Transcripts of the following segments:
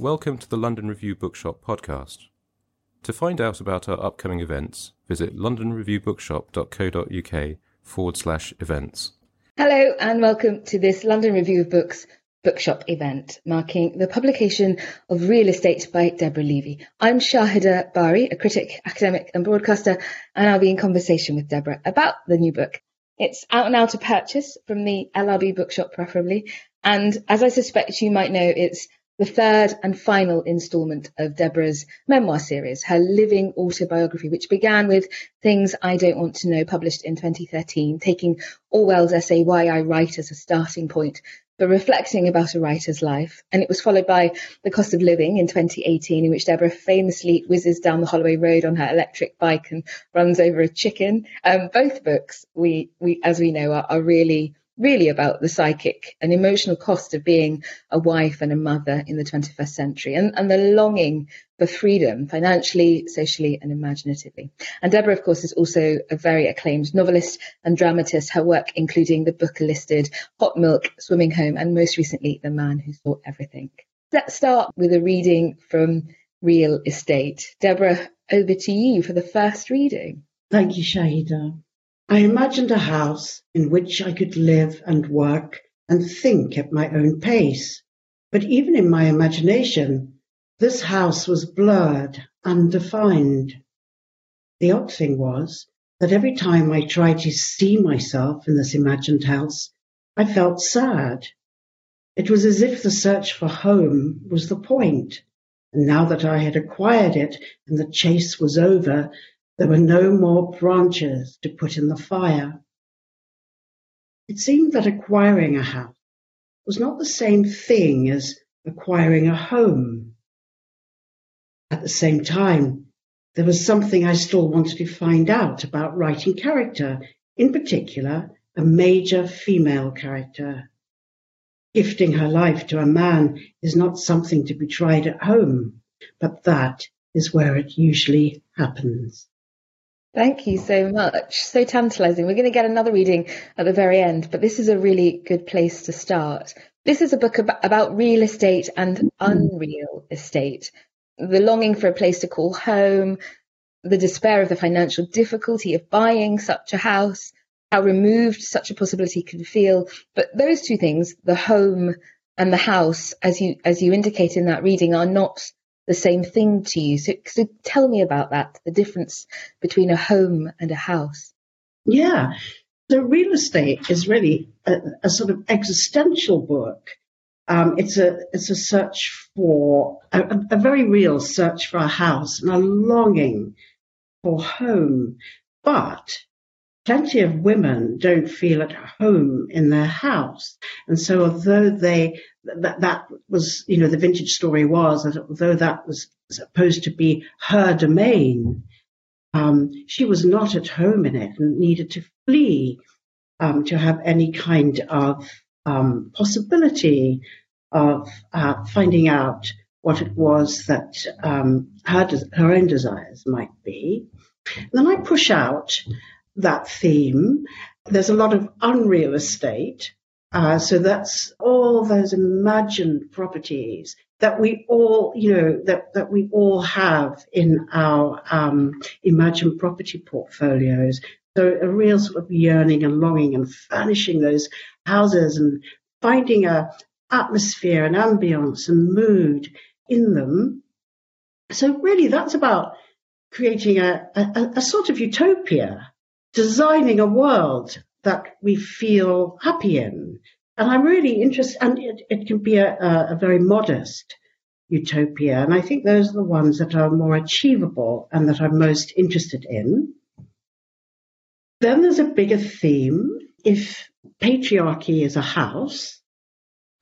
Welcome to the London Review Bookshop podcast. To find out about our upcoming events, visit londonreviewbookshop.co.uk forward slash events. Hello, and welcome to this London Review of Books bookshop event marking the publication of Real Estate by Deborah Levy. I'm Shahida Bari, a critic, academic, and broadcaster, and I'll be in conversation with Deborah about the new book. It's out now to purchase from the LRB bookshop, preferably. And as I suspect you might know, it's the third and final instalment of Deborah's memoir series, her living autobiography, which began with Things I Don't Want to Know, published in 2013, taking Orwell's essay Why I Write as a starting point for reflecting about a writer's life. And it was followed by The Cost of Living in 2018, in which Deborah famously whizzes down the Holloway Road on her electric bike and runs over a chicken. Um, both books, we, we, as we know, are, are really really about the psychic and emotional cost of being a wife and a mother in the 21st century and, and the longing for freedom financially, socially, and imaginatively. And Deborah, of course, is also a very acclaimed novelist and dramatist, her work including the book listed Hot Milk, Swimming Home, and most recently, The Man Who Saw Everything. Let's start with a reading from Real Estate. Deborah, over to you for the first reading. Thank you, Shahida. I imagined a house in which I could live and work and think at my own pace. But even in my imagination, this house was blurred, undefined. The odd thing was that every time I tried to see myself in this imagined house, I felt sad. It was as if the search for home was the point. And now that I had acquired it and the chase was over, there were no more branches to put in the fire. It seemed that acquiring a house was not the same thing as acquiring a home. At the same time, there was something I still wanted to find out about writing character, in particular, a major female character. Gifting her life to a man is not something to be tried at home, but that is where it usually happens. Thank you so much. So tantalizing. We're going to get another reading at the very end, but this is a really good place to start. This is a book about, real estate and unreal estate, the longing for a place to call home, the despair of the financial difficulty of buying such a house, how removed such a possibility can feel. But those two things, the home and the house, as you as you indicate in that reading, are not the same thing to you. So, so tell me about that, the difference between a home and a house. Yeah. So real estate is really a, a sort of existential book. Um, it's a it's a search for a, a, very real search for a house and a longing for home. But plenty of women don't feel at home in their house. And so although they, that, that was, you know, the vintage story was that although that was supposed to be her domain, um, she was not at home in it and needed to flee um, to have any kind of um, possibility of uh, finding out what it was that um, her, her own desires might be. And then I push out that theme. There's a lot of unreal estate. Uh, so that's all those imagined properties that we all, you know, that, that we all have in our um, imagined property portfolios. So a real sort of yearning and longing and furnishing those houses and finding a atmosphere and ambience and mood in them. So really that's about creating a, a, a sort of utopia, designing a world that we feel happy in. And I'm really interested, and it, it can be a, a, very modest utopia. And I think those are the ones that are more achievable and that I'm most interested in. Then there's a bigger theme. If patriarchy is a house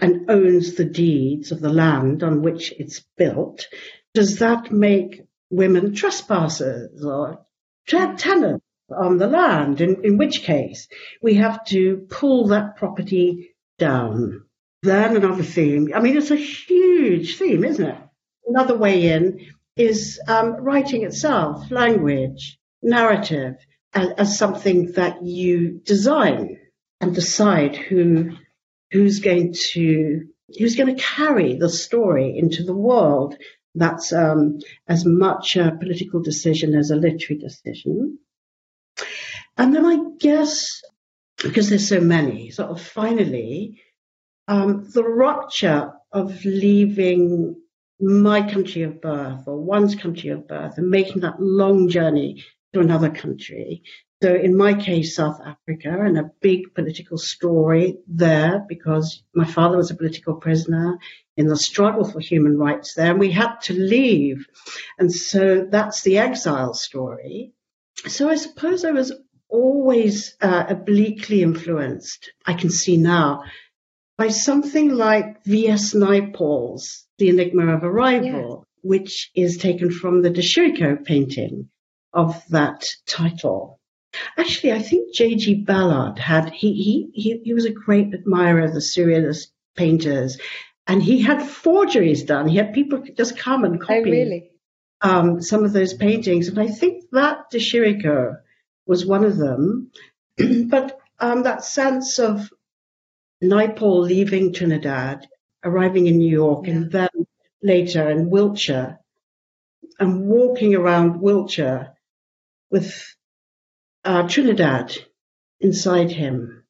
and owns the deeds of the land on which it's built, does that make women trespassers or tenants on the land? In, in which case, we have to pull that property down. Then another theme. I mean, it's a huge theme, isn't it? Another way in is um, writing itself, language, narrative, as, as something that you design and decide who who's going to who's going to carry the story into the world. That's um, as much a political decision as a literary decision. And then I guess because there's so many, sort of finally, um, the rupture of leaving my country of birth or one's country of birth and making that long journey to another country. So in my case, South Africa and a big political story there because my father was a political prisoner in the struggle for human rights there and we had to leave. And so that's the exile story. So I suppose I was always uh, obliquely influenced, I can see now, by something like V.S. Naipaul's The Enigma of Arrival, yeah. which is taken from the De Chirico painting of that title. Actually, I think J.G. Ballard had, he, he, he, he was a great admirer of the surrealist painters and he had forgeries done. He had people just come and oh, copy oh, really? um, some of those paintings. And I think that De Chirico was one of them. but um, that sense of Naipaul leaving Trinidad, arriving in New York, yeah. and then later in Wiltshire, and walking around Wiltshire with uh, Trinidad inside him.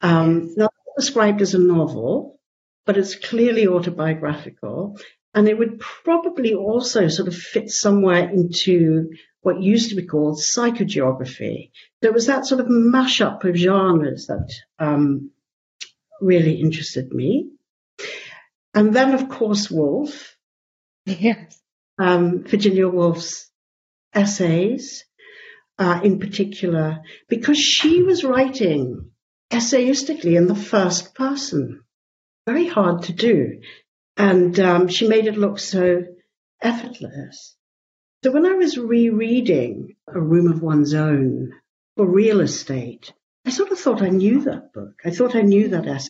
Um, not described as a novel, but it's clearly autobiographical. And it would probably also sort of fit somewhere into what used to be called psychogeography. There was that sort of mashup of genres that um, really interested me. And then, of course, Woolf. Yes. Um, Virginia Woolf's essays, uh, in particular, because she was writing essayistically in the first person. Very hard to do. And um, she made it look so effortless. So when I was rereading A Room of One's Own for real estate, I sort of thought I knew that book. I thought I knew that essay,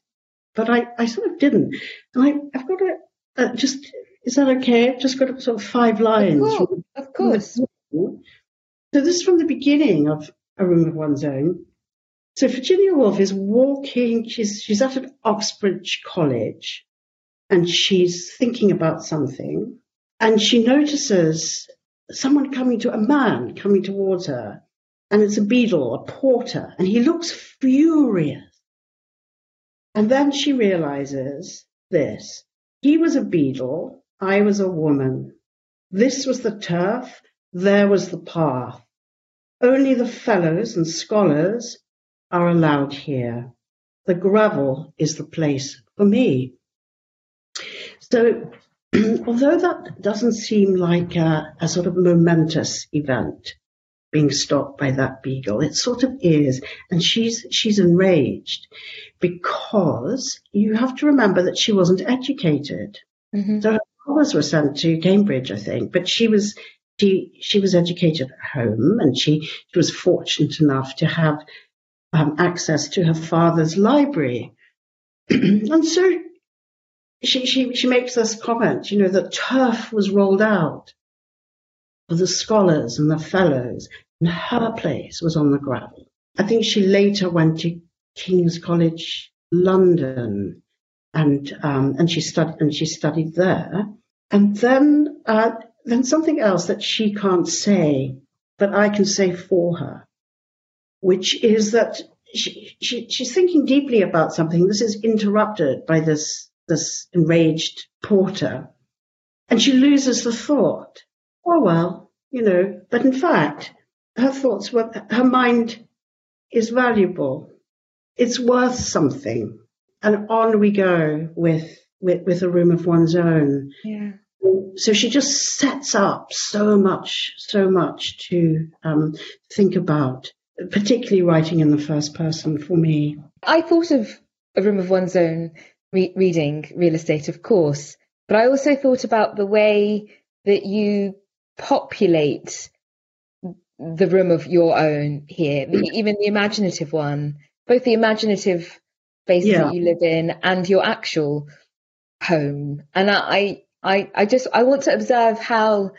but I, I sort of didn't. And I, have got to uh, just, is that okay? I've just got sort of five lines. Of course. Of course. So this is from the beginning of A Room of One's Own. So Virginia Woolf is walking, she's, she's at an Oxbridge College and she's thinking about something and she notices someone coming to, a man coming towards her and it's a beadle, a porter, and he looks furious. And then she realizes this. He was a beadle, I was a woman. This was the turf, there was the path. Only the fellows and scholars are allowed here. The gravel is the place for me. So, although that doesn't seem like a, a sort of momentous event, being stopped by that beagle. It sort of is. And she's, she's enraged because you have to remember that she wasn't educated. Mm-hmm. So her fathers were sent to Cambridge, I think, but she was, she, she was educated at home and she, she was fortunate enough to have um, access to her father's library. and so she, she, she makes this comment, you know, that turf was rolled out for the scholars and the fellows and her place was on the gravel. I think she later went to King's College London and um, and she studied and she studied there. And then uh, then something else that she can't say, but I can say for her. which is that she, she, she's thinking deeply about something. This is interrupted by this, this enraged porter. And she loses the thought. Oh, well, you know, but in fact, her thoughts were, her mind is valuable. It's worth something. And on we go with, with, with a room of one's own. Yeah. So she just sets up so much, so much to um, think about particularly writing in the first person for me. I thought of A Room of One's Own re- reading real estate, of course, but I also thought about the way that you populate the room of your own here, even the imaginative one, both the imaginative space yeah. that you live in and your actual home. And I, I, I just I want to observe how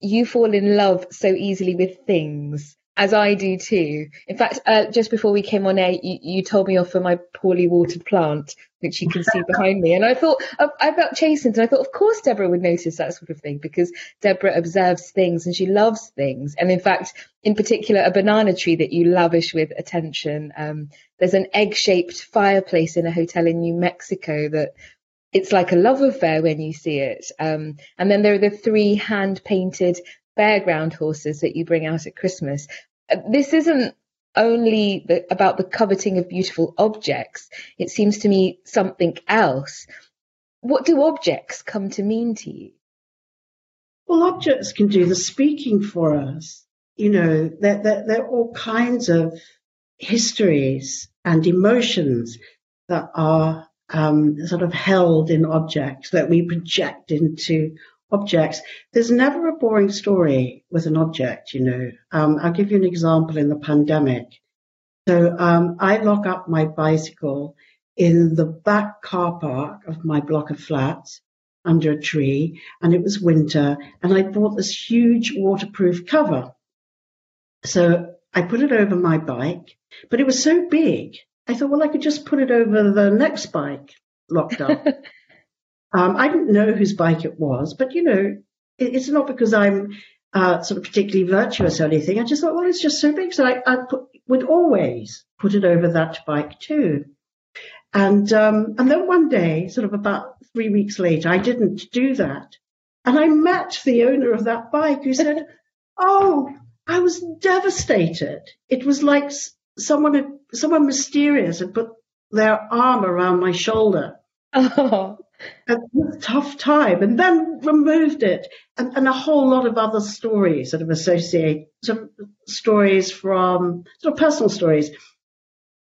you fall in love so easily with things as I do too. In fact, uh, just before we came on air, you, you, told me off for my poorly watered plant, which you can see behind me. And I thought, I felt chastened. And I thought, of course, Deborah would notice that sort of thing because Deborah observes things and she loves things. And in fact, in particular, a banana tree that you lavish with attention. Um, there's an egg shaped fireplace in a hotel in New Mexico that it's like a love affair when you see it. Um, and then there are the three hand painted fairground horses that you bring out at Christmas this isn't only the, about the coveting of beautiful objects. It seems to me something else. What do objects come to mean to you? Well, objects can do the speaking for us. You know, there, there, are all kinds of histories and emotions that are um, sort of held in objects that we project into objects. There's never a boring story with an object, you know. Um, I'll give you an example in the pandemic. So um, I lock up my bicycle in the back car park of my block of flats under a tree, and it was winter, and I bought this huge waterproof cover. So I put it over my bike, but it was so big. I thought, well, I could just put it over the next bike locked up. Um, I didn't know whose bike it was, but you know, it, it's not because I'm uh, sort of particularly virtuous or anything. I just thought, well, it's just so big, so I, I put, would always put it over that bike too. And um, and then one day, sort of about three weeks later, I didn't do that, and I met the owner of that bike who said, "Oh, I was devastated. It was like someone had, someone mysterious had put their arm around my shoulder." Oh a tough time and then removed it and, and a whole lot of other stories sort of associate sort of stories from sort of personal stories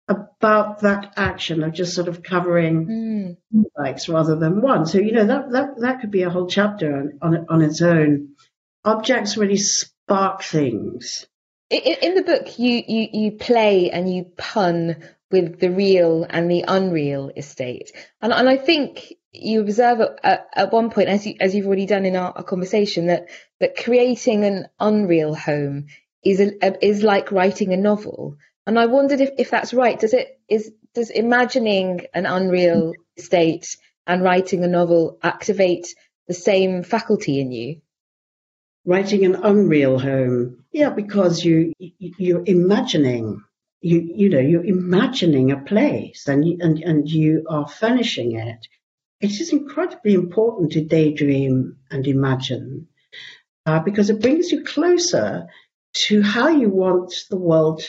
about that action of just sort of covering mm. bikes rather than one. So, you know, that, that, that could be a whole chapter on, on, on its own. Objects really spark things. In, in the book, you, you, you play and you pun with the real and the unreal estate. And, and I think you observe at, at one point, as, you, as you've already done in our, our conversation, that, that creating an unreal home is, a, is like writing a novel. And I wondered if, if that's right. Does it is does imagining an unreal state and writing a novel activate the same faculty in you? Writing an unreal home, yeah, because you you're imagining you you know you're imagining a place and you, and and you are furnishing it it is incredibly important to daydream and imagine uh, because it brings you closer to how you want the world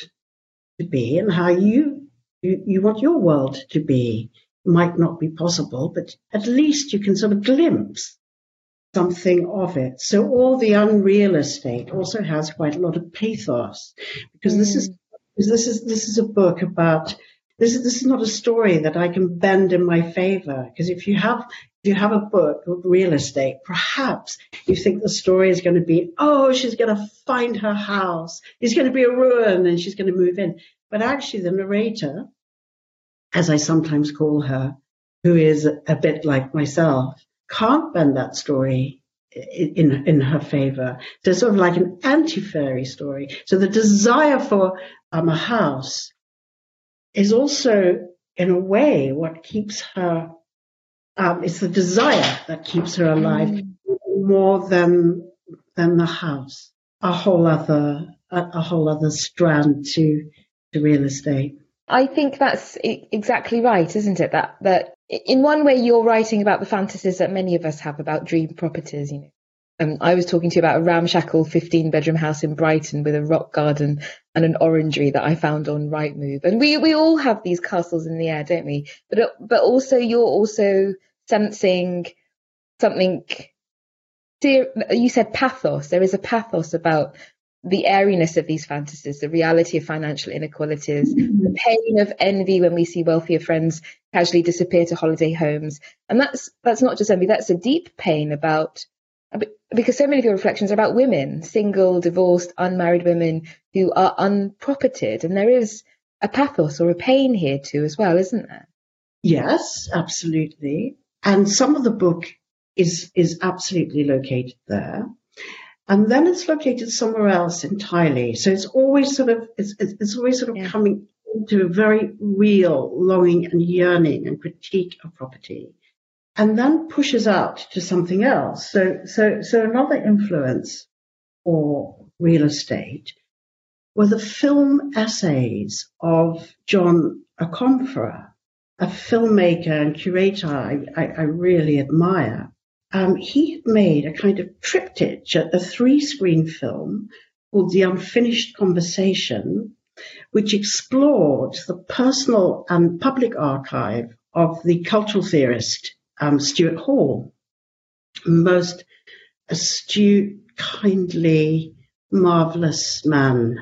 to be and how you, you, you want your world to be. It Might not be possible, but at least you can sort of glimpse something of it. So all the unreal estate also has quite a lot of pathos because mm. this is this is this is a book about this is, this is not a story that I can bend in my favor. Because if you have, if you have a book of real estate, perhaps you think the story is going to be, oh, she's going to find her house. It's going to be a ruin and she's going to move in. But actually the narrator, as I sometimes call her, who is a bit like myself, can't bend that story in in her favor. So it's sort of like an anti-fairy story. So the desire for um, a house is also, in a way, what keeps her. Um, it's the desire that keeps her alive mm. more than than the house. A whole other a, a whole other strand to to real estate. I think that's exactly right, isn't it? That that in one way you're writing about the fantasies that many of us have about dream properties. You know, um, I was talking to you about a ramshackle 15 bedroom house in Brighton with a rock garden and an orangery that I found on Rightmove. And we we all have these castles in the air, don't we? But but also you're also sensing something. You said pathos. There is a pathos about the airiness of these fantasies, the reality of financial inequalities, mm-hmm. the pain of envy when we see wealthier friends casually disappear to holiday homes. And that's that's not just envy, that's a deep pain about because so many of your reflections are about women, single, divorced, unmarried women who are unproperted. And there is a pathos or a pain here too as well, isn't there? Yes, absolutely. And some of the book is is absolutely located there and then it's located somewhere else entirely. So it's always sort of it's, it's always sort of yeah. coming into a very real longing and yearning and critique of property, and then pushes out to something else. So so so another influence for real estate were the film essays of John Akomfrah, a filmmaker and curator I, I, I really admire um, he had made a kind of triptych, a, a three screen film called The Unfinished Conversation, which explored the personal and public archive of the cultural theorist um, Stuart Hall, most astute, kindly, marvelous man.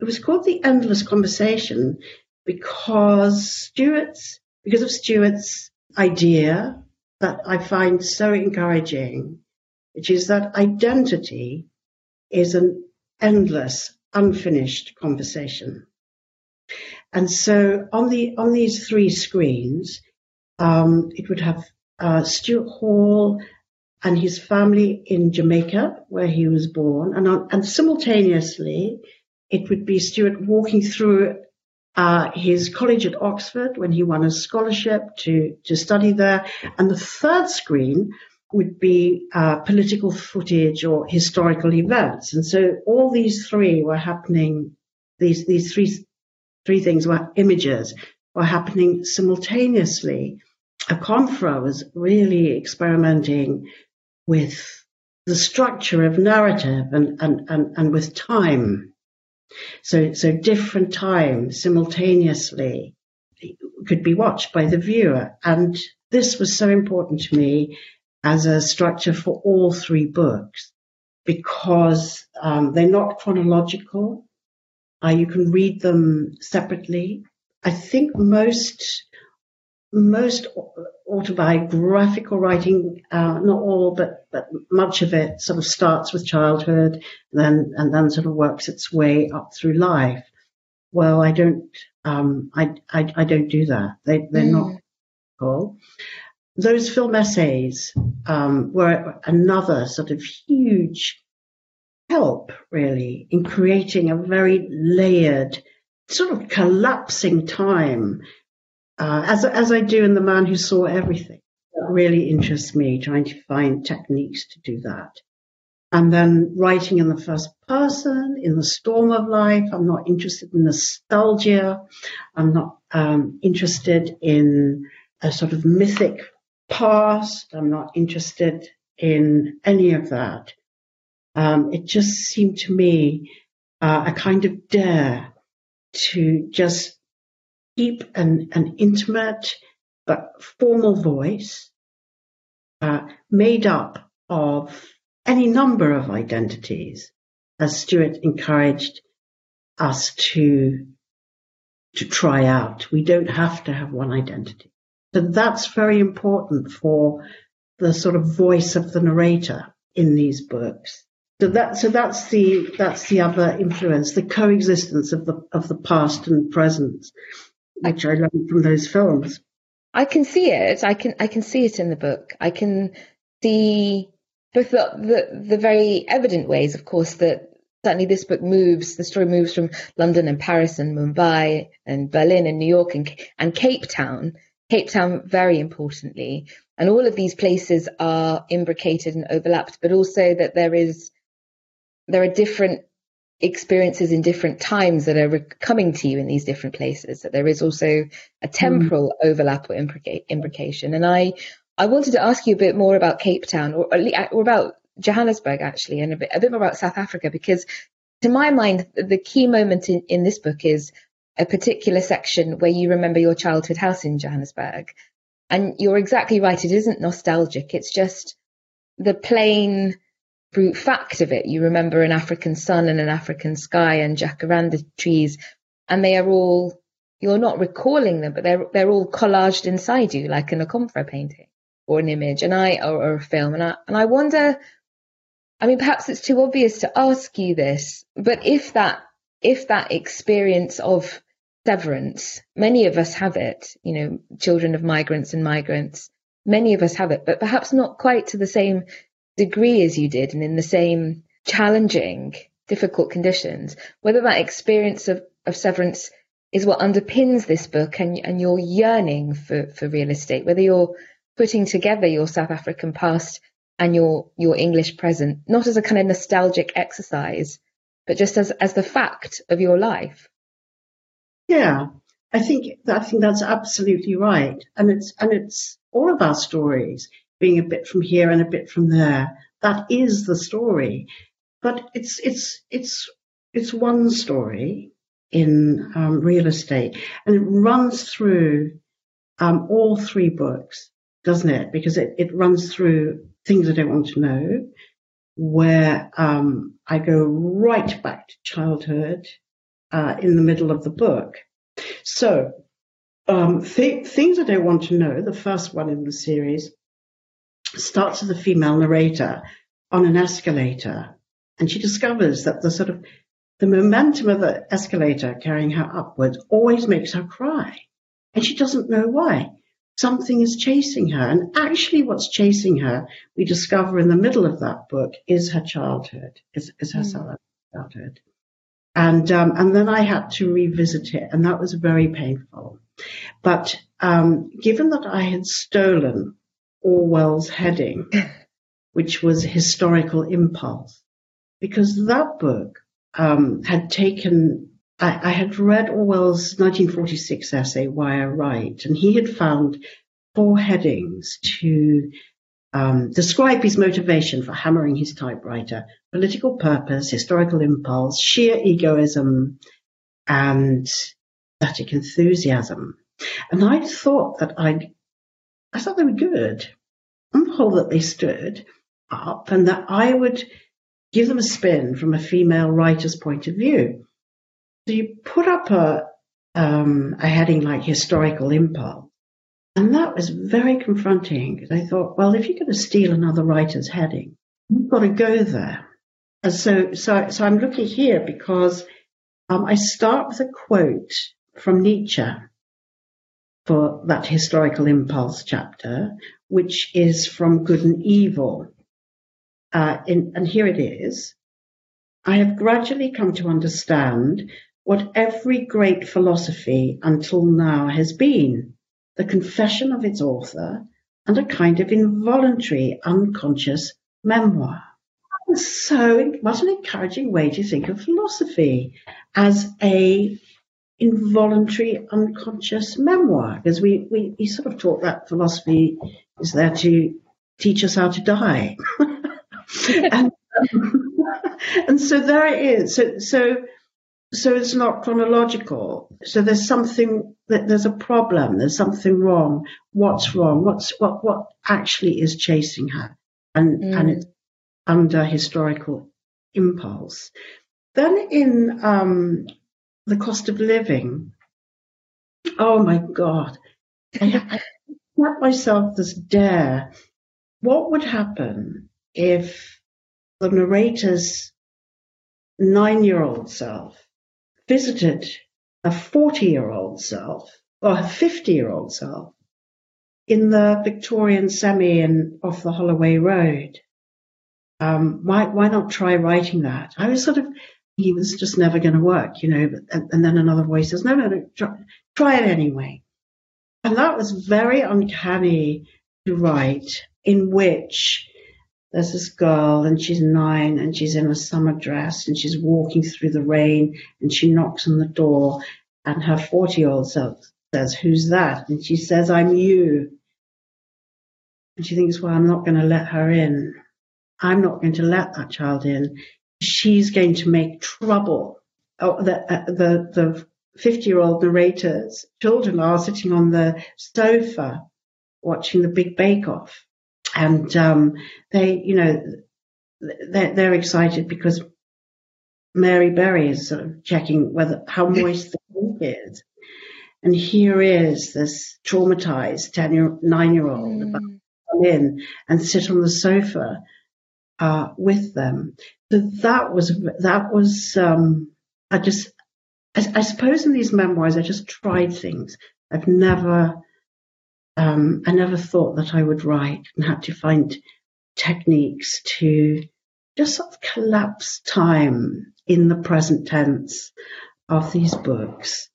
It was called The Endless Conversation because Stuart's, because of Stuart's idea that I find so encouraging, which is that identity is an endless, unfinished conversation. And so on the on these three screens, um, it would have uh, Stuart Hall and his family in Jamaica, where he was born, and on, and simultaneously, it would be Stuart walking through uh, his college at Oxford when he won a scholarship to, to study there. And the third screen would be uh, political footage or historical events. And so all these three were happening, these, these three, three things were images were happening simultaneously. Akomfrah was really experimenting with the structure of narrative and, and, and, and with time. So, so different times simultaneously could be watched by the viewer. And this was so important to me as a structure for all three books because um, they're not chronological. Uh, you can read them separately. I think most most autobiographical writing, uh, not all, but, but much of it sort of starts with childhood, and then and then sort of works its way up through life. Well, I don't, um, I, I, I don't do that. They they're mm. not cool. Those film essays um, were another sort of huge help, really, in creating a very layered, sort of collapsing time uh, as as I do in The Man Who Saw Everything. That really interests me, trying to find techniques to do that. And then writing in the first person, in the storm of life. I'm not interested in nostalgia. I'm not um, interested in a sort of mythic past. I'm not interested in any of that. Um, it just seemed to me uh, a kind of dare to just keep an, an intimate but formal voice uh, made up of any number of identities, as Stuart encouraged us to to try out. We don't have to have one identity. So that's very important for the sort of voice of the narrator in these books. So that so that's the that's the other influence, the coexistence of the of the past and present which I learned from those films. I can see it. I can I can see it in the book. I can see both the, the, the very evident ways, of course, that certainly this book moves. The story moves from London and Paris and Mumbai and Berlin and New York and and Cape Town. Cape Town, very importantly, and all of these places are imbricated and overlapped, but also that there is there are different experiences in different times that are coming to you in these different places. That there is also a temporal mm. overlap or imbrica- imbrication. And I, I wanted to ask you a bit more about Cape Town, or, or about Johannesburg actually, and a bit, a bit more about South Africa, because to my mind, the key moment in, in this book is a particular section where you remember your childhood house in Johannesburg. And you're exactly right, it isn't nostalgic, it's just the plain brute fact of it. You remember an African sun and an African sky and jacaranda trees, and they are all you're not recalling them, but they're they're all collaged inside you, like in a Akomfrah painting or an image, and I or, or a film. And I and I wonder I mean perhaps it's too obvious to ask you this, but if that if that experience of severance, many of us have it, you know, children of migrants and migrants, many of us have it, but perhaps not quite to the same degree as you did and in the same challenging, difficult conditions, whether that experience of, of severance is what underpins this book and, and your yearning for, for real estate, whether you're putting together your South African past and your, your English present, not as a kind of nostalgic exercise, but just as, as the fact of your life. Yeah, I think I think that's absolutely right, and it's and it's all of our stories being a bit from here and a bit from there. That is the story, but it's it's it's it's one story in um, real estate, and it runs through um, all three books, doesn't it? Because it, it runs through things I don't want to know, where um, I go right back to childhood uh, in the middle of the book. So, um, th- things I don't want to know, the first one in the series, starts with a female narrator on an escalator, and she discovers that the sort of the momentum of the escalator carrying her upwards always makes her cry, and she doesn't know why. Something is chasing her, and actually, what's chasing her, we discover in the middle of that book, is her childhood, is, is her mm. childhood. And um, and then I had to revisit it, and that was very painful. But um, given that I had stolen Orwell's heading, which was historical impulse, because that book um, had taken. I, I, had read Orwell's 1946 essay Why I Write, and he had found four headings to um, describe his motivation for hammering his typewriter political purpose, historical impulse, sheer egoism, and aesthetic enthusiasm. And I thought that I'd, I thought they were good. On the whole, that they stood up and that I would give them a spin from a female writer's point of view. So you put up a, um, a heading like historical impulse and that was very confronting because I thought, well, if you're going to steal another writer's heading, you've got to go there. And so, so, so I'm looking here because um, I start with a quote from Nietzsche for that historical impulse chapter, which is from Good and Evil. Uh, in, and here it is. I have gradually come to understand what every great philosophy until now has been the confession of its author, and a kind of involuntary, unconscious memoir. So, what an encouraging way to think of philosophy as a involuntary, unconscious memoir, because we, we, sort of taught that philosophy is there to teach us how to die. and, and so there it is. So, so so it's not chronological. So there's something that there's a problem. There's something wrong. What's wrong? What's what what actually is chasing her? And mm. and it's under historical impulse. Then in um, the cost of living, oh my God, I, set myself this dare. What would happen if the narrator's nine-year-old self visited a 40 year old self or a 50 year old self in the Victorian semi and off the Holloway Road. Um, why, why not try writing that? I was sort of, he was just never going to work, you know, and, and, then another voice says, no, no, no, try, try it anyway. And that was very uncanny to write in which there's this girl and she's nine and she's in a summer dress and she's walking through the rain and she knocks on the door and her 40 year old self says, Who's that? And she says, I'm you. And she thinks, Well, I'm not going to let her in. I'm not going to let that child in. She's going to make trouble. Oh, the, uh, the, the 50 year old narrator's children are sitting on the sofa watching the big bake off. And um, they, you know, they're, they're excited because Mary Berry is sort of checking whether how moist the cake is. And here is this traumatized 10 year, nine year old mm. come in and sit on the sofa uh, with them. So that was, that was, um, I just, I, I suppose in these memoirs, I just tried things. I've never, um, I never thought that I would write and had to find techniques to just sort of collapse time in the present tense of these books.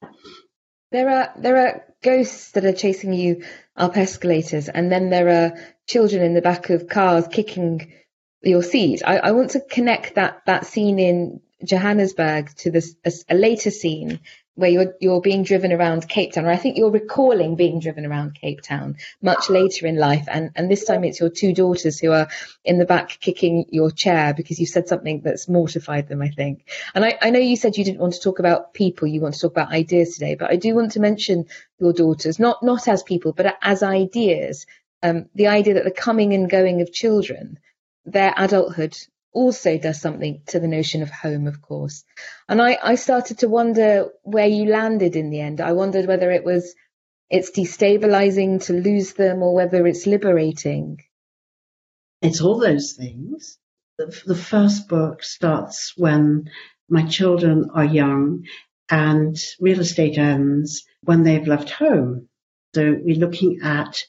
There are there are ghosts that are chasing you up escalators, and then there are children in the back of cars kicking your seat. I, I want to connect that that scene in Johannesburg to this a, a later scene where you're you're being driven around Cape Town, or I think you're recalling being driven around Cape Town much later in life, and and this time it's your two daughters who are in the back kicking your chair because you said something that's mortified them, I think. And I, I know you said you didn't want to talk about people, you want to talk about ideas today, but I do want to mention your daughters, not not as people, but as ideas. Um, the idea that the coming and going of children, their adulthood also does something to the notion of home, of course. And I, I started to wonder where you landed in the end. I wondered whether it was it's destabilizing to lose them or whether it's liberating. It's all those things. The, the first book starts when my children are young and real estate ends when they've left home. So we're looking at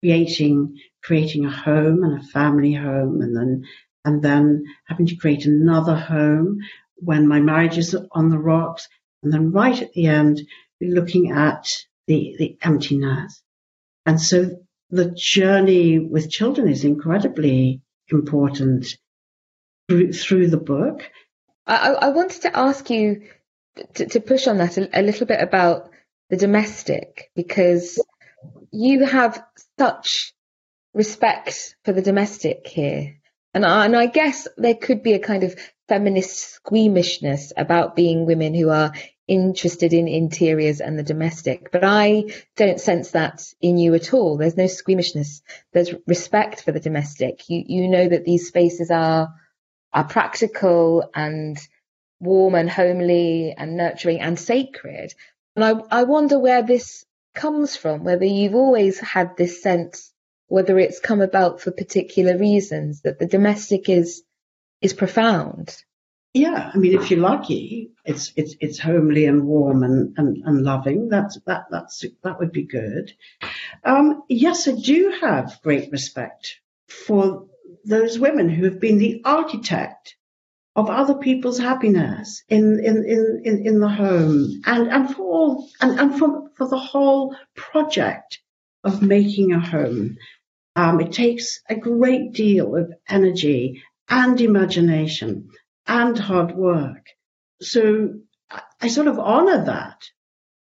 creating creating a home and a family home and then and then having to create another home when my marriage is on the rocks. And then right at the end, looking at the, the emptiness. And so the journey with children is incredibly important through, the book. I, I wanted to ask you to, to push on that a, a little bit about the domestic because you have such respect for the domestic here. And I, and I guess there could be a kind of feminist squeamishness about being women who are interested in interiors and the domestic, but I don't sense that in you at all. There's no squeamishness. There's respect for the domestic. You you know that these spaces are are practical and warm and homely and nurturing and sacred. And I I wonder where this comes from, whether you've always had this sense whether it's come about for particular reasons, that the domestic is is profound. Yeah, I mean, if you're lucky, it's it's it's homely and warm and, and, and loving. That's that that's that would be good. Um, yes, I do have great respect for those women who have been the architect of other people's happiness in in in in, in the home and and for all and, and for for the whole project of making a home um, it takes a great deal of energy and imagination and hard work. So I sort of honor that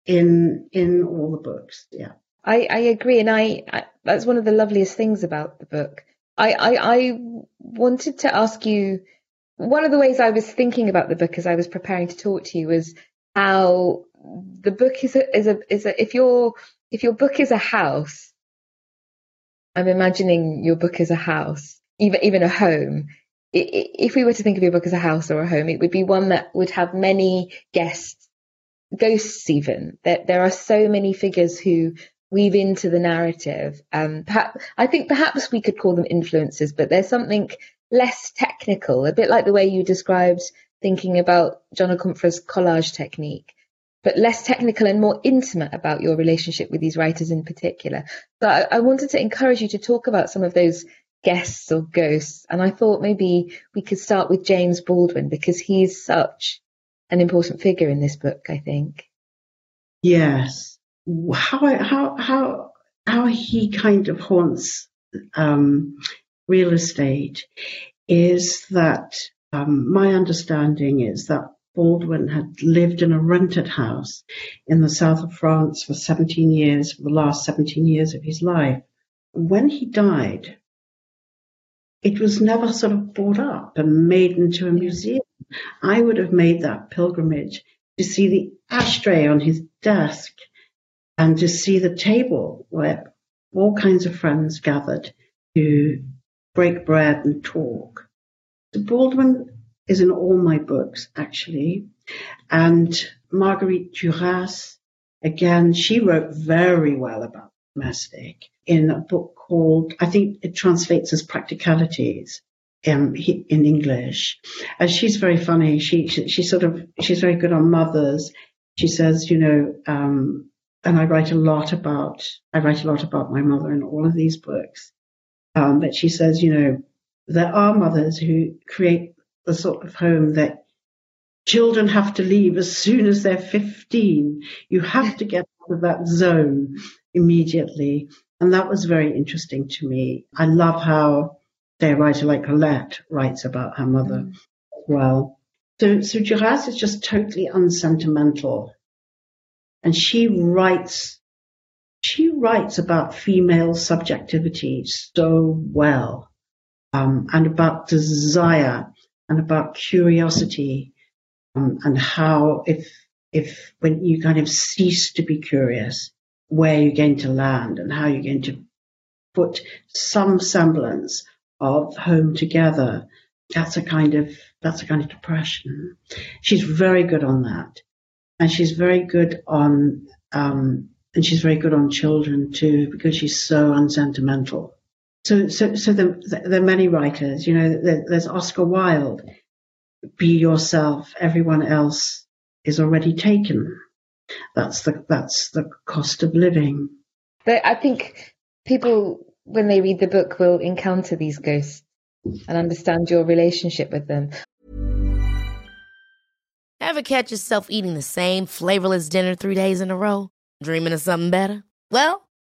in in all the books. Yeah. I, I agree, and I, I, that's one of the loveliest things about the book. I, I, I wanted to ask you one of the ways I was thinking about the book as I was preparing to talk to you was how the book is a is a is a if your if your book is a house, I'm imagining your book as a house, even even a home. If we were to think of your book as a house or a home, it would be one that would have many guests, ghosts even. There, there are so many figures who weave into the narrative. Um, perhaps, I think perhaps we could call them influences, but there's something less technical, a bit like the way you described thinking about John Akomfrah's collage technique but less technical and more intimate about your relationship with these writers in particular. So I, I wanted to encourage you to talk about some of those guests or ghosts. And I thought maybe we could start with James Baldwin because he's such an important figure in this book, I think. Yes. How how how how he kind of haunts um, real estate is that um, my understanding is that Baldwin had lived in a rented house in the south of France for 17 years, for the last 17 years of his life. When he died, it was never sort of bought up and made into a museum. I would have made that pilgrimage to see the ashtray on his desk and to see the table where all kinds of friends gathered to break bread and talk. So Baldwin is in all my books, actually. And Marguerite Duras, again, she wrote very well about domestic in a book called, I think it translates as Practicalities um, in English. And she's very funny. She, she, she sort of, she's very good on mothers. She says, you know, um, and I write a lot about, I write a lot about my mother in all of these books. Um, but she says, you know, there are mothers who create the sort of home that children have to leave as soon as they're 15. You have to get out of that zone immediately. And that was very interesting to me. I love how a writer like Colette writes about her mother mm. as well. So, so Duras is just totally unsentimental. And she writes, she writes about female subjectivity so well, um, and about desire and about curiosity um, and how if if when you kind of cease to be curious, where you're going to land and how you're going to put some semblance of home together, that's a kind of that's a kind of depression. She's very good on that, and she's very good on um, and she's very good on children too because she's so unsentimental. So, so, so there, there are many writers. You know, there, there's Oscar Wilde. Be yourself. Everyone else is already taken. That's the that's the cost of living. But I think people, when they read the book, will encounter these ghosts and understand your relationship with them. Ever catch yourself eating the same flavorless dinner three days in a row? Dreaming of something better? Well.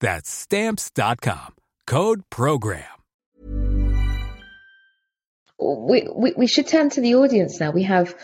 That's Stamps.com. Code PROGRAM. We, we, we should turn to the audience now. We have,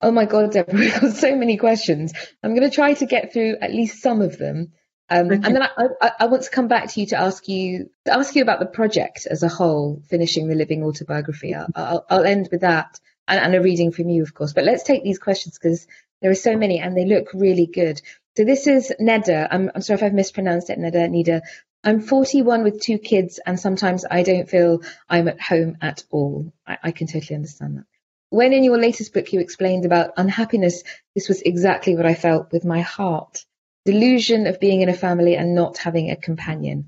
oh my God, Deborah, we've got so many questions. I'm going to try to get through at least some of them. Um, and then I, I, I, want to come back to you to ask you to ask you about the project as a whole, finishing the living autobiography. I'll, I'll, I'll end with that and, and, a reading from you, of course. But let's take these questions because there are so many and they look really good. So this is Neda. I'm, I'm sorry if I've mispronounced it, Neda, Nida. I'm 41 with two kids, and sometimes I don't feel I'm at home at all. I, I can totally understand that. When in your latest book you explained about unhappiness, this was exactly what I felt with my heart. Delusion of being in a family and not having a companion.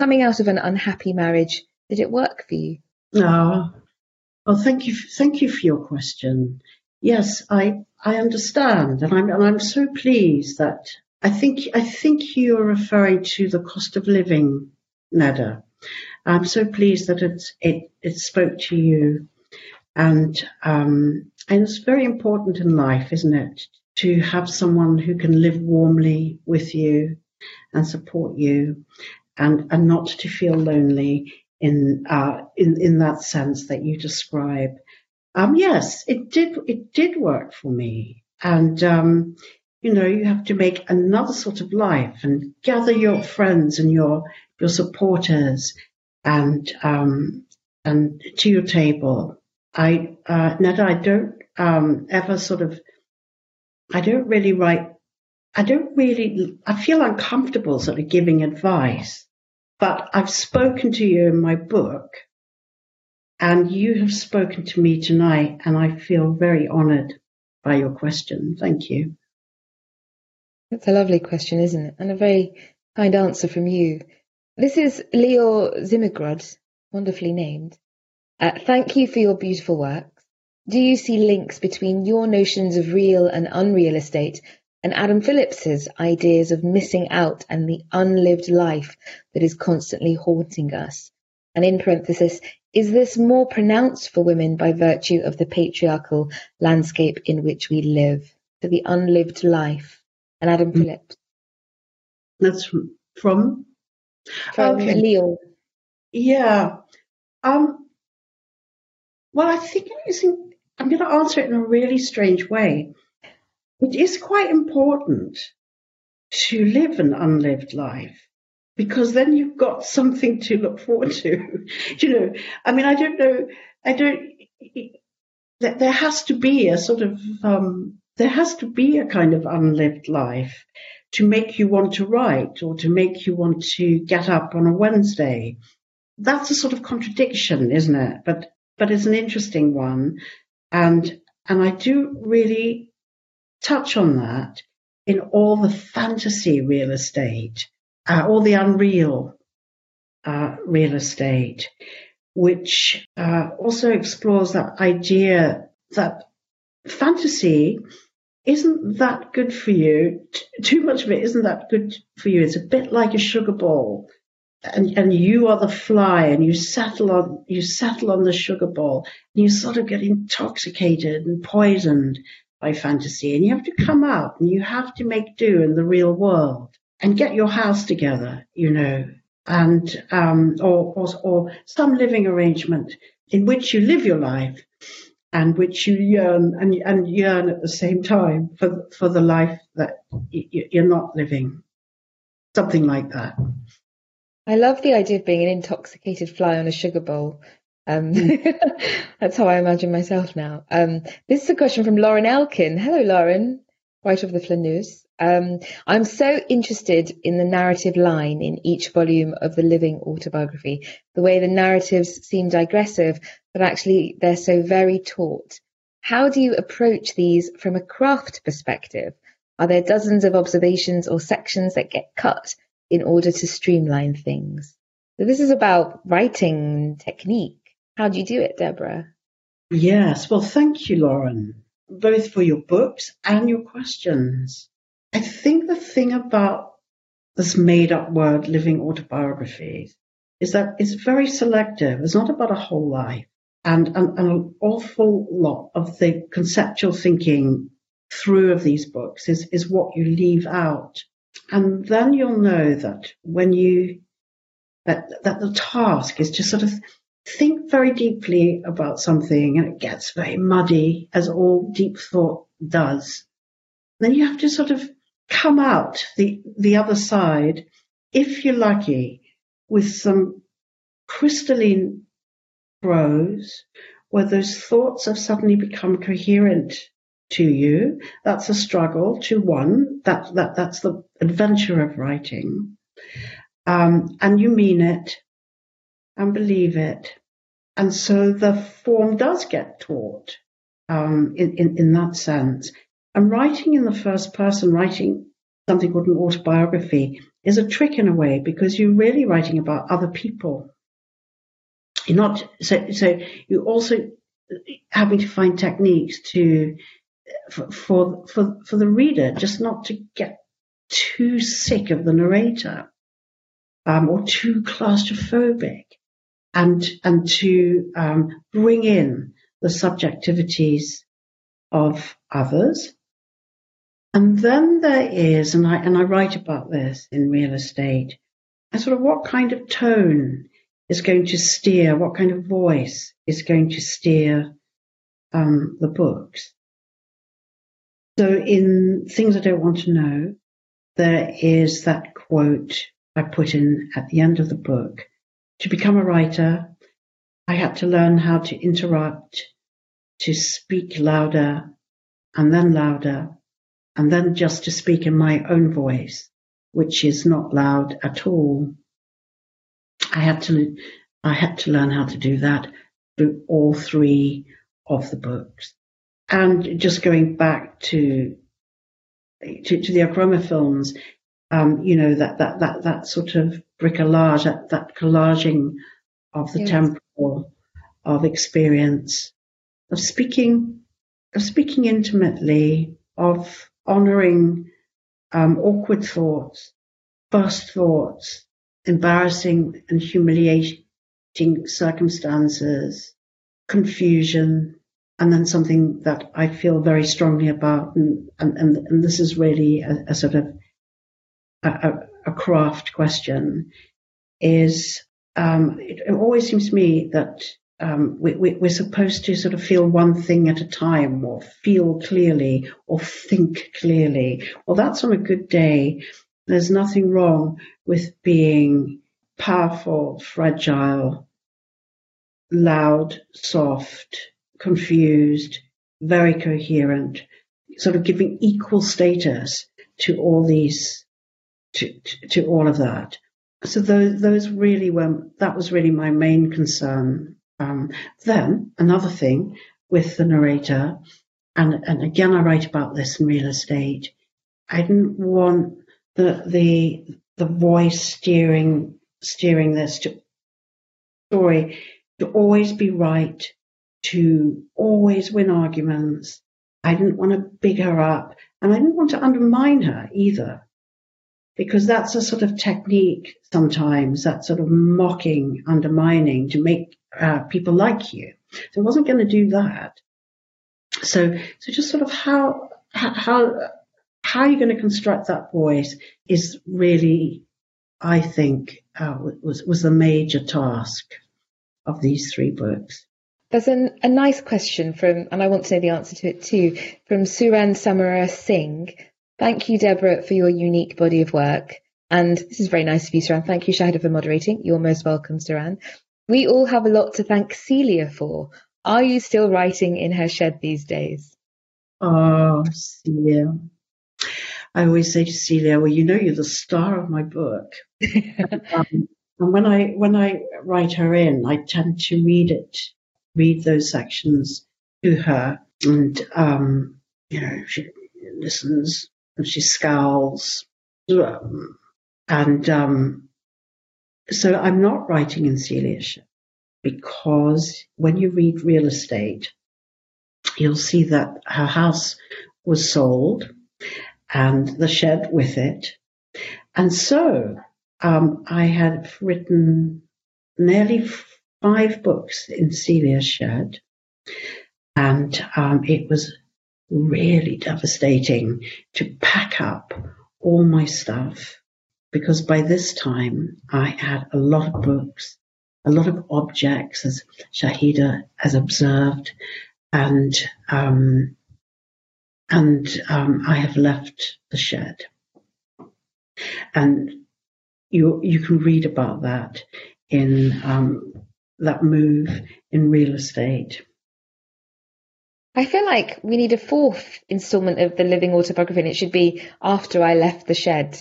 Coming out of an unhappy marriage, did it work for you? No. Well, thank you. Thank you for your question. Yes, I I understand, and I'm and I'm so pleased that I think I think you're referring to the cost of living, Neda. I'm so pleased that it it it spoke to you, and um, and it's very important in life, isn't it, to have someone who can live warmly with you and support you and, and not to feel lonely in, uh, in, in that sense that you describe. Um, yes, it did, it did work for me. And, um, you know, you have to make another sort of life and gather your friends and your, your supporters and, um, and to your table. I, uh, Neda, I don't, um, ever sort of, I don't really write, I don't really, I feel uncomfortable sort of giving advice, but I've spoken to you in my book and you have spoken to me tonight and I feel very honored by your question. Thank you. That's a lovely question, isn't it? And a very kind answer from you. This is Leo Zimmergrod, wonderfully named. Uh, thank you for your beautiful work. Do you see links between your notions of real and unreal estate and Adam Phillips's ideas of missing out and the unlived life that is constantly haunting us? And in parenthesis, is this more pronounced for women by virtue of the patriarchal landscape in which we live, for the unlived life? And Adam mm. Phillips. That's from from, okay. Leo. Yeah. Um, well, I think it is. In, I'm going to answer it in a really strange way. It is quite important to live an unlived life because then you've got something to look forward to. you know, I mean, I don't know, I don't, there has to be a sort of, um, there has to be a kind of unlived life to make you want to write or to make you want to get up on a Wednesday. That's a sort of contradiction, isn't it? But, but it's an interesting one. And, and I do really touch on that in all the fantasy real estate, uh, all the unreal uh, real estate, which uh, also explores that idea that fantasy isn't that good for you. T- too much of it isn't that good for you. It's a bit like a sugar ball. And, and you are the fly and you settle on, you settle on the sugar ball and you sort of get intoxicated and poisoned by fantasy and you have to come out and you have to make do in the real world and get your house together, you know, and, um, or, or, or some living arrangement in which you live your life and which you yearn and, and yearn at the same time for, for the life that you're not living. Something like that. I love the idea of being an intoxicated fly on a sugar bowl. Um, that's how I imagine myself now. Um, this is a question from Lauren Elkin. Hello, Lauren, right of the News. Um, I'm so interested in the narrative line in each volume of the living autobiography, the way the narratives seem digressive, but actually they're so very taut. How do you approach these from a craft perspective? Are there dozens of observations or sections that get cut in order to streamline things? So this is about writing technique. How do you do it, Deborah? Yes, well, thank you, Lauren, both for your books and your questions. I think the thing about this made up word, living autobiographies, is that it's very selective. It's not about a whole life. And, and, and an awful lot of the conceptual thinking through of these books is, is what you leave out. And then you'll know that when you, that, that the task is to sort of think very deeply about something and it gets very muddy as all deep thought does. Then you have to sort of come out the, the other side, if you're lucky, with some crystalline prose where those thoughts have suddenly become coherent to you. That's a struggle to one. That, that, that's the adventure of writing. Um, and you mean it and believe it. And so the form does get taut um, in, in, in that sense. And writing in the first person, writing something called an autobiography, is a trick in a way because you're really writing about other people. You're not so so you also having to find techniques to for for for, for the reader just not to get too sick of the narrator um, or too claustrophobic, and and to um, bring in the subjectivities of others And then there is, and I, and I write about this in real estate, a sort of what kind of tone is going to steer, what kind of voice is going to steer um, the books. So in Things I Don't Want to Know, there is that quote I put in at the end of the book. To become a writer, I had to learn how to interrupt, to speak louder and then louder, and then just to speak in my own voice, which is not loud at all. I had to, I had to learn how to do that through all three of the books. And just going back to to, to the Akomfrah films, um, you know that that that that sort of bricolage, that that collaging of the yes. temporal of experience, of speaking, of speaking intimately, of honouring um, awkward thoughts, first thoughts, embarrassing and humiliating circumstances, confusion, and then something that I feel very strongly about, and and, and, and this is really a, a sort of a, a, craft question, is um, it, it, always seems to me that um, we, we, we're supposed to sort of feel one thing at a time, or feel clearly, or think clearly. Well, that's on a good day. There's nothing wrong with being powerful, fragile, loud, soft, confused, very coherent, sort of giving equal status to all these, to, to, all of that. So those, those really were, that was really my main concern. Um, then another thing with the narrator, and, and again, I write about this in real estate. I didn't want the, the, the voice steering, steering this to story to always be right to always win arguments. I didn't want to big her up and I didn't want to undermine her either because that's a sort of technique sometimes, that sort of mocking, undermining to make uh, people like you. So I wasn't going to do that. So, so just sort of how, how, how you're going to construct that voice is really, I think, uh, was, was the major task of these three books. There's an, a nice question from, and I want to know the answer to it too, from Suran Samara Singh. Thank you, Deborah, for your unique body of work. And this is very nice of you, Suran. Thank you, Shahida, for moderating. You're most welcome, Suran. We all have a lot to thank Celia for. Are you still writing in her shed these days? Oh, Celia. I always say to Celia, well, you know, you're the star of my book. um, and when I, when I write her in, I tend to read it read those sections to her, and um, you know she listens and she scowls, and um, so I'm not writing in Celia Shed because when you read real estate, you'll see that her house was sold and the shed with it. And so um, I had written nearly five books in Celia's shed, and um, it was really devastating to pack up all my stuff because by this time I had a lot of books, a lot of objects, as Shahida has observed, and um, and um, I have left the shed. And you you can read about that in um, that move in real estate. I feel like we need a fourth installment of the living autobiography, and it should be After I Left the Shed.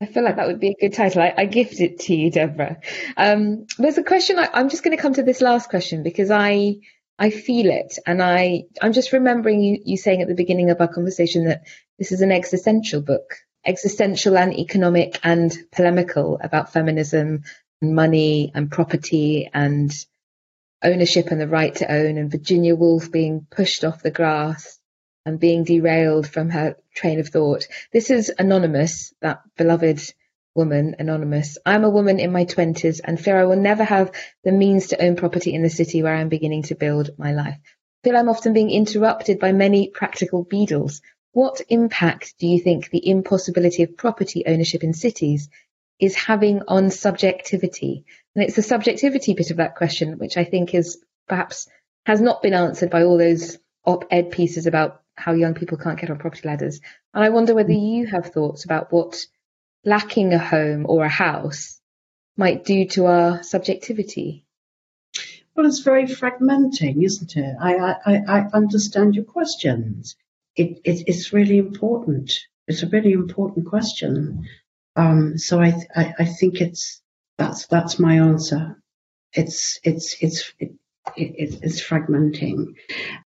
I feel like that would be a good title. I, I gift it to you, Deborah. Um, there's a question. I, I'm just going to come to this last question because I I feel it, and I I'm just remembering you, you saying at the beginning of our conversation that this is an existential book, existential and economic and polemical about feminism and money and property and ownership and the right to own, and Virginia Woolf being pushed off the grass and being derailed from her train of thought. This is Anonymous, that beloved woman, Anonymous. I'm a woman in my 20s and fear I will never have the means to own property in the city where I'm beginning to build my life. I feel I'm often being interrupted by many practical beadles what impact do you think the impossibility of property ownership in cities is having on subjectivity? And it's the subjectivity bit of that question, which I think is perhaps has not been answered by all those op-ed pieces about how young people can't get on property ladders. And I wonder whether you have thoughts about what lacking a home or a house might do to our subjectivity. Well, it's very fragmenting, isn't it? I, I, I understand your questions. It, it, it's really important. It's a really important question. Um, so I, I, I, think it's that's that's my answer. It's it's it's it, it, it's fragmenting.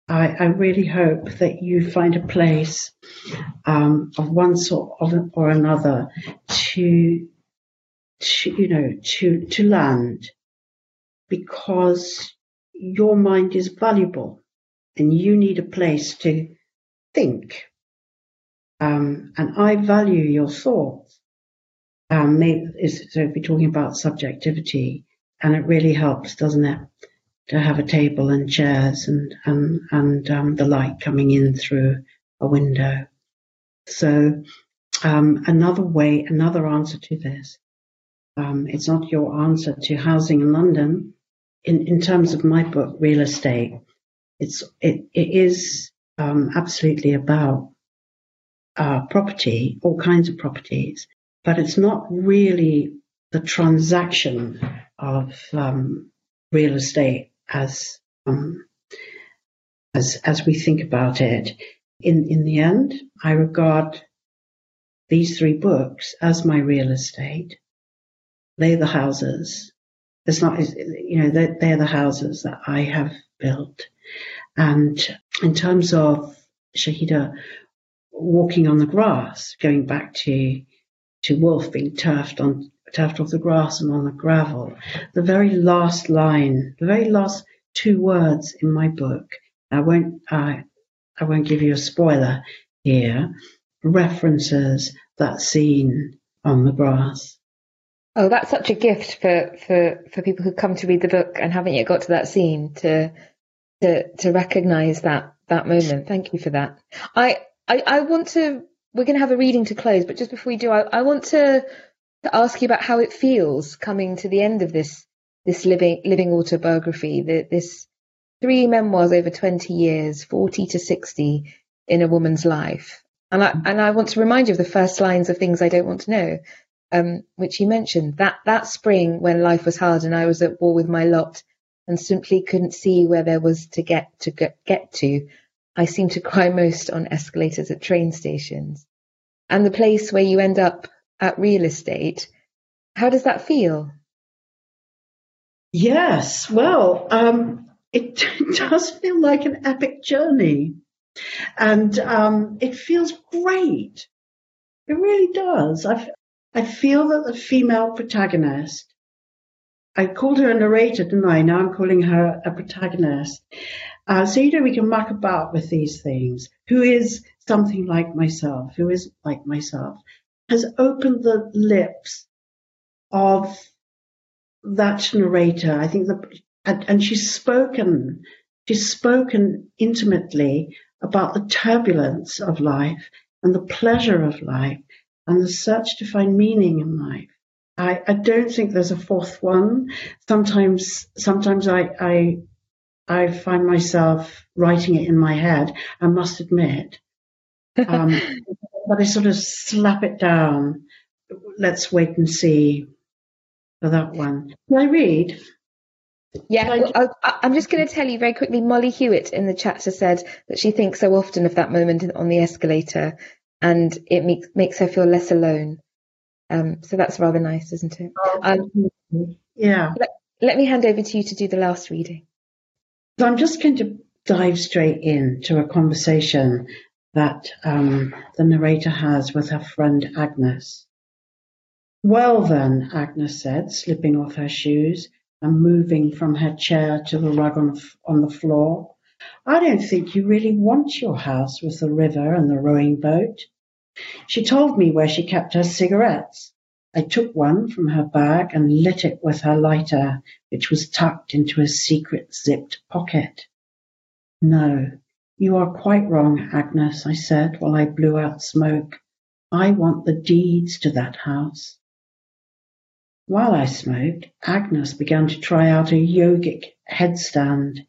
I, I, really hope that you find a place um, of one sort of, or another to, to you know to to land because your mind is valuable and you need a place to think. Um, and I value your thoughts. Um, so if we're talking about subjectivity, and it really helps, doesn't it, to have a table and chairs and and and um, the light coming in through a window. So um, another way, another answer to this. Um, it's not your answer to housing in London. In in terms of my book, real estate, it's it it is um, absolutely about uh, property, all kinds of properties, but it's not really the transaction of um, real estate as um, as as we think about it. In in the end, I regard these three books as my real estate. They're the houses. It's not, you know, they're, they're the houses that I have built. And in terms of Shahida walking on the grass, going back to to Woolf being turfed on turfed off the grass and on the gravel, the very last line, the very last two words in my book, I won't I I won't give you a spoiler here, references that scene on the grass. Oh, that's such a gift for, for, for people who come to read the book and haven't yet got to that scene to to to recognise that that moment. Thank you for that. I, I I want to. We're going to have a reading to close, but just before we do, I, I want to to ask you about how it feels coming to the end of this this living living autobiography. The, this three memoirs over twenty years, forty to sixty, in a woman's life. And I and I want to remind you of the first lines of things I don't want to know, um, which you mentioned. That that spring when life was hard and I was at war with my lot and simply couldn't see where there was to get to get, get to. I seem to cry most on escalators at train stations. And the place where you end up at real estate, how does that feel? Yes, well, um, it does feel like an epic journey. And um, it feels great. It really does. I, I feel that the female protagonist I called her a narrator, didn't I? Now I'm calling her a protagonist. Uh, so, you know, we can muck about with these things. Who is something like myself, who is like myself, has opened the lips of that narrator. I think that, and, and she's spoken, she's spoken intimately about the turbulence of life and the pleasure of life and the search to find meaning in life. I, I don't think there's a fourth one. Sometimes, sometimes I, I, I find myself writing it in my head. I must admit, um, but I sort of slap it down. Let's wait and see for that one. Can I read? Yeah, well, I'm just going to tell you very quickly. Molly Hewitt in the chat has said that she thinks so often of that moment on the escalator, and it makes makes her feel less alone. Um, so that's rather nice, isn't it? Oh, um, yeah. Let, let, me hand over to you to do the last reading. So I'm just going to dive straight into a conversation that um, the narrator has with her friend Agnes. Well then, Agnes said, slipping off her shoes and moving from her chair to the rug on, on the floor. I don't think you really want your house with the river and the rowing boat. She told me where she kept her cigarettes. I took one from her bag and lit it with her lighter, which was tucked into a secret zipped pocket. No, You are quite wrong, Agnes, I said while I blew out smoke. I want the deeds to that house. While I smoked, Agnes began to try out a yogic headstand.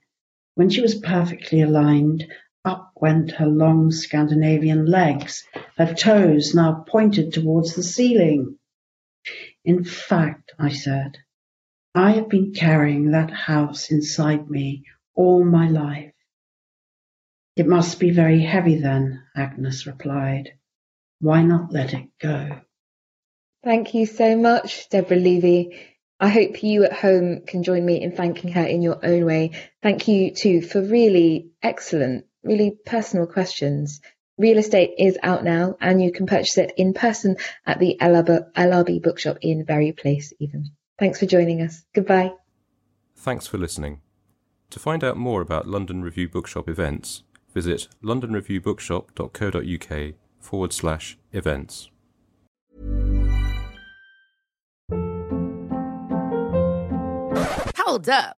When she was perfectly aligned, up went her long Scandinavian legs, her toes now pointed towards the ceiling. In fact, I said, I have been carrying that house inside me all my life. It must be very heavy then, Agnes replied. Why not let it go? Thank you so much, Deborah Levy. I hope you at home can join me in thanking her in your own way. Thank you too for really excellent, really personal questions. Real Estate is out now and you can purchase it in person at the LRB bookshop in Bury Place even. Thanks for joining us. Goodbye. Thanks for listening. To find out more about London Review Bookshop events, visit londonreviewbookshop.co.uk forward slash events. Hold up.